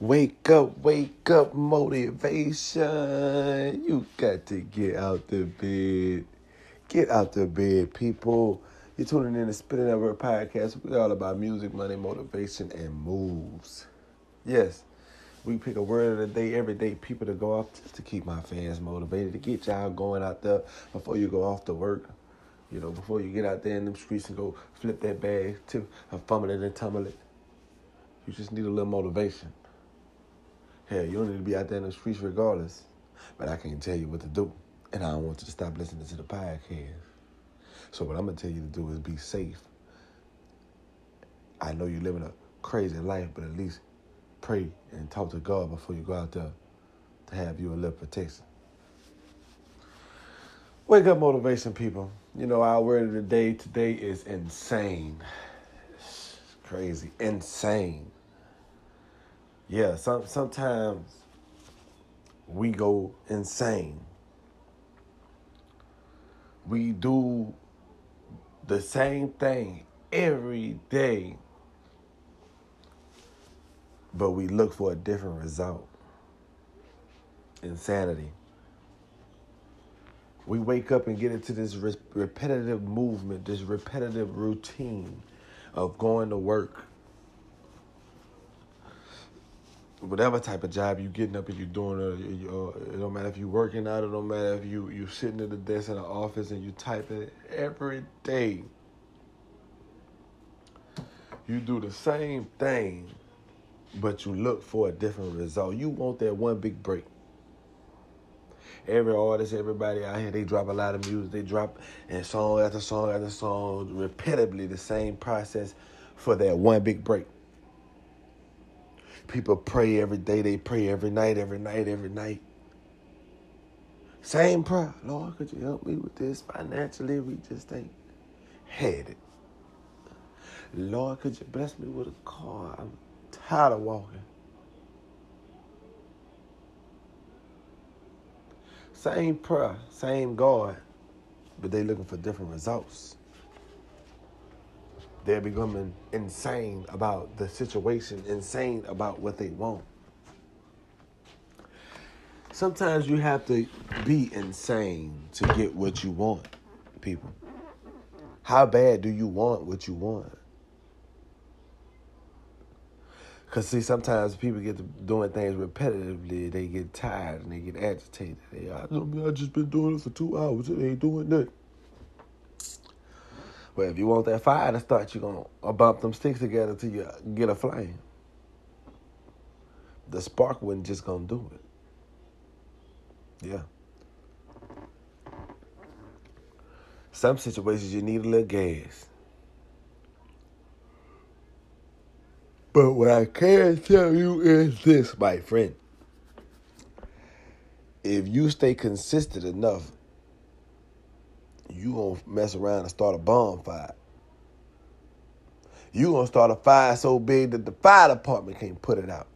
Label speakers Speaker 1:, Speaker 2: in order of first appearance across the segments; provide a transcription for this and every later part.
Speaker 1: Wake up, wake up, motivation. You got to get out the bed. Get out the bed, people. You're tuning in to Spinning Over podcast. We're all about music, money, motivation, and moves. Yes, we pick a word of the day every day, people to go off just to keep my fans motivated, to get y'all going out there before you go off to work. You know, before you get out there in them streets and go flip that bag to a fumble it and tumble it. You just need a little motivation. Hell, you don't need to be out there in the streets regardless. But I can't tell you what to do. And I don't want you to stop listening to the podcast. So what I'm gonna tell you to do is be safe. I know you're living a crazy life, but at least pray and talk to God before you go out there to have you a little protection. Wake up motivation, people. You know, our word of the day today is insane. It's crazy. Insane yeah, some sometimes we go insane. We do the same thing every day, but we look for a different result. Insanity. We wake up and get into this re- repetitive movement, this repetitive routine of going to work, whatever type of job you getting up and you doing it, uh, it don't matter if you working out, it don't matter if you you sitting at the desk in the office and you typing it every day. You do the same thing, but you look for a different result. You want that one big break. Every artist, everybody out here, they drop a lot of music. They drop and song after song after song, repeatedly the same process for that one big break. People pray every day. They pray every night, every night, every night. Same prayer. Lord, could you help me with this financially? We just ain't had it. Lord, could you bless me with a car? I'm tired of walking. Same prayer, same God, but they looking for different results they're becoming insane about the situation, insane about what they want. Sometimes you have to be insane to get what you want, people. How bad do you want what you want? Because, see, sometimes people get to doing things repetitively, they get tired and they get agitated. They, I, I just been doing it for two hours, it ain't doing nothing. But if you want that fire to start, you're going to uh, bump them sticks together till you get a flame. The spark wasn't just going to do it. Yeah. Some situations you need a little gas. But what I can tell you is this, my friend. If you stay consistent enough you gonna mess around and start a bonfire. You gonna start a fire so big that the fire department can't put it out.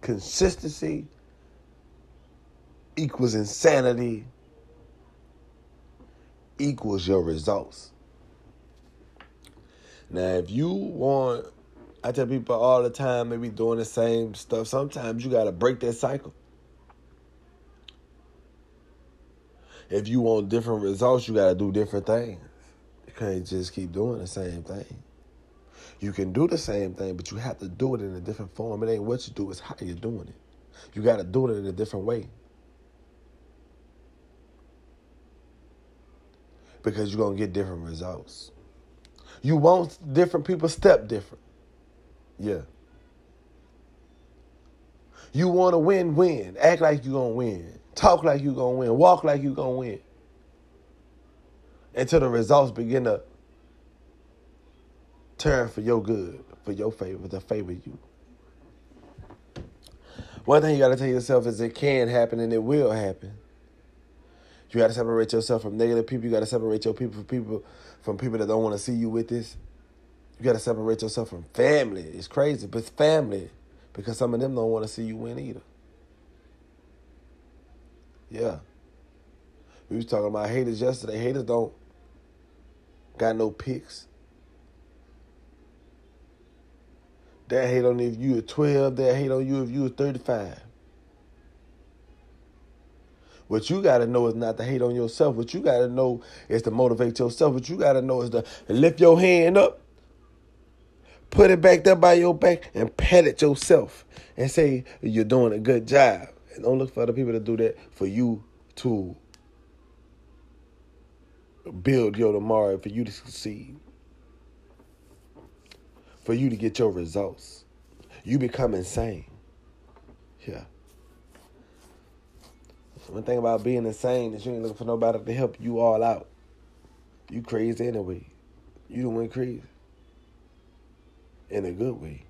Speaker 1: Consistency equals insanity equals your results. Now, if you want, I tell people all the time, maybe doing the same stuff. Sometimes you got to break that cycle. If you want different results, you got to do different things. You can't just keep doing the same thing. You can do the same thing, but you have to do it in a different form. It ain't what you do, it's how you're doing it. You got to do it in a different way. Because you're going to get different results. You want different people step different. Yeah. You want to win, win. Act like you're going to win. Talk like you're going to win. Walk like you're going to win. Until the results begin to turn for your good, for your favor, to favor you. One thing you got to tell yourself is it can happen and it will happen. You got to separate yourself from negative people. You got to separate your people from people from people that don't want to see you with this. You got to separate yourself from family. It's crazy, but it's family because some of them don't want to see you win either. Yeah. We was talking about haters yesterday. Haters don't got no picks. They hate on if you are 12. They hate on you if you are 35. What you got to know is not to hate on yourself. What you got to know is to motivate yourself. What you got to know is to lift your hand up, put it back there by your back, and pat it yourself and say you're doing a good job. And don't look for other people to do that for you to build your tomorrow, for you to succeed, for you to get your results. You become insane. Yeah. One thing about being insane is you ain't looking for nobody to help you all out. You crazy anyway. You the crazy. In a good way.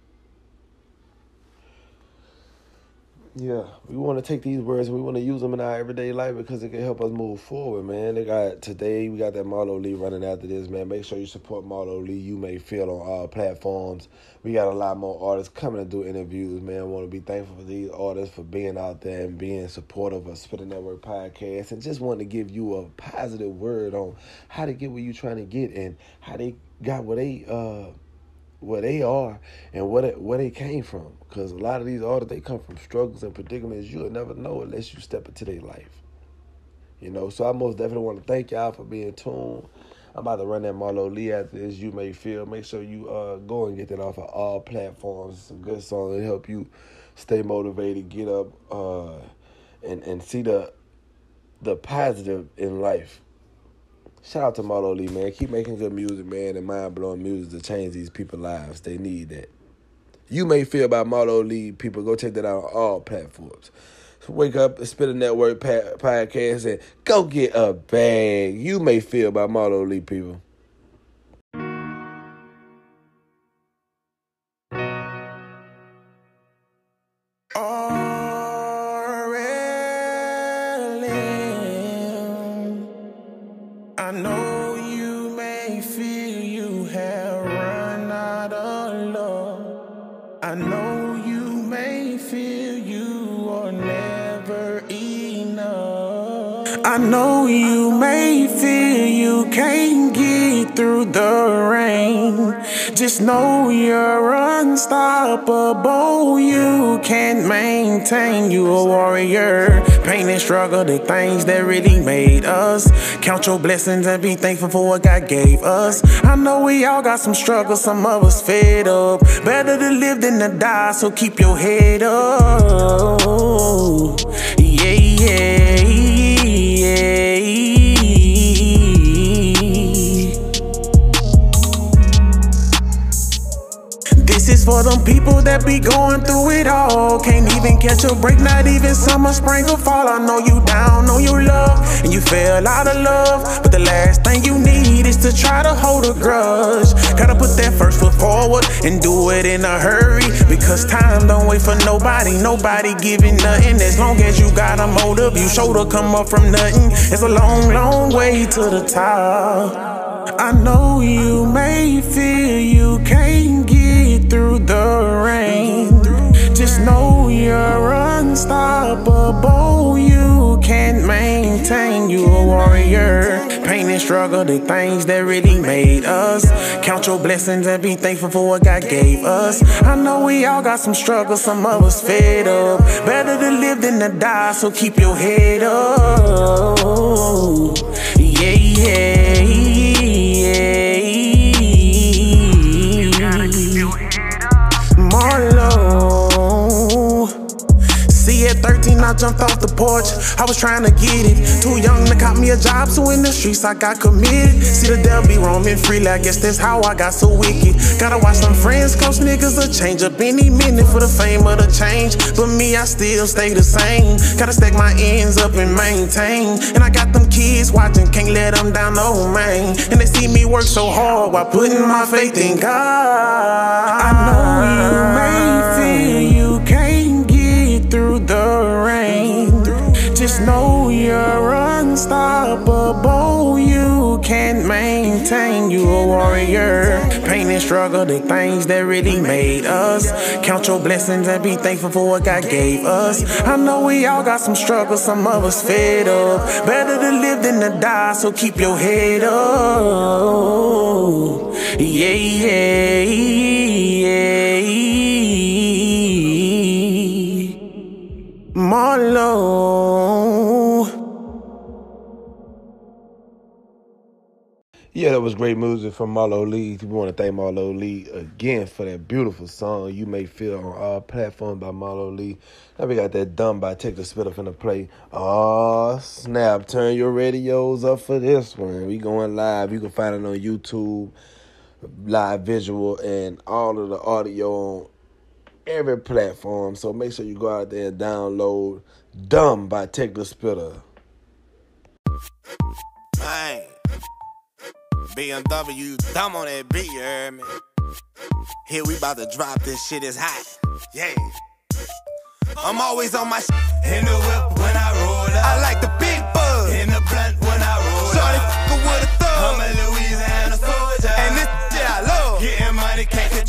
Speaker 1: Yeah, we want to take these words and we want to use them in our everyday life because it can help us move forward, man. They got today we got that Marlo Lee running after this, man. Make sure you support Marlo Lee. You may feel on all platforms. We got a lot more artists coming to do interviews, man. I want to be thankful for these artists for being out there and being supportive of Spitting Network podcast and just want to give you a positive word on how to get what you're trying to get and how they got what they uh where they are and what it, where they came from. Because a lot of these artists, they come from struggles and predicaments you'll never know unless you step into their life. You know, so I most definitely want to thank y'all for being tuned. I'm about to run that Marlo Lee after this. You may feel. Make sure you uh, go and get that off of all platforms. It's a good song to help you stay motivated, get up, uh, and and see the the positive in life. Shout out to Marlo Lee, man. Keep making good music, man, and mind blowing music to change these people's lives. They need that. You may feel about Marlo Lee, people. Go check that out on all platforms. So wake up, Spitting Network podcast, and go get a bag. You may feel about Marlo Lee, people.
Speaker 2: I know you may feel you are never enough. I know you may feel you can't get through the rain. Just know you're unstoppable. You can't maintain. You a warrior. Pain and struggle, the things that really made us. Count your blessings and be thankful for what God gave us. I know we all got some struggles, some of us fed up. Better to live than to die, so keep your head up. Yeah, yeah. Is for them people that be going through it all. Can't even catch a break, not even summer, spring, or fall. I know you down, know you love, and you fell out of love. But the last thing you need is to try to hold a grudge. Gotta put that first foot forward and do it in a hurry. Because time don't wait for nobody, nobody giving nothing. As long as you got a motive, you sure to come up from nothing. It's a long, long way to the top. I know you may feel you can't get through the rain. Just know you're unstoppable. You can't maintain. You a warrior. Pain and struggle, the things that really made us. Count your blessings and be thankful for what God gave us. I know we all got some struggles, some of us fed up. Better to live than to die, so keep your head up. Yeah, yeah. Jumped off the porch. I was trying to get it. Too young to cop me a job, so in the streets I got committed. See the devil be roaming freely, I guess that's how I got so wicked. Gotta watch some friends, cause niggas will change up any minute for the fame of the change. But me, I still stay the same. Gotta stack my ends up and maintain. And I got them kids watching, can't let them down, no man. And they see me work so hard while putting my faith in God. I know you may unstoppable. You can't maintain, you a warrior. Pain and struggle, the things that really made us. Count your blessings and be thankful for what God gave us. I know we all got some struggles, some of us fed up. Better to live than to die, so keep your head up. Yeah, yeah, yeah. My Lord.
Speaker 1: Yeah, that was great music from Marlo Lee. We want to thank Marlo Lee again for that beautiful song you may feel on all platforms by Marlo Lee. Now we got that done by Tek Da Spita from the play. Oh snap! Turn your radios up for this one. We going live. You can find it on YouTube, live visual, and all of the audio on every platform. So make sure you go out there and download "Dumb" by Tek Da Spita.
Speaker 3: Man. BMW, dumb on that beat, you heard me? Here we about to drop this shit, it's hot. Yeah. I'm always on my shit. In the whip when I roll up. I like the big bug. In the blunt when I roll up. Shorty fuckin' with a thug. I'm a Louisiana
Speaker 1: soldier. And this shit I love. Getting money,
Speaker 2: can't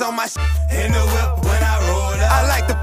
Speaker 1: on my sh- in the whip when I roll up. I like the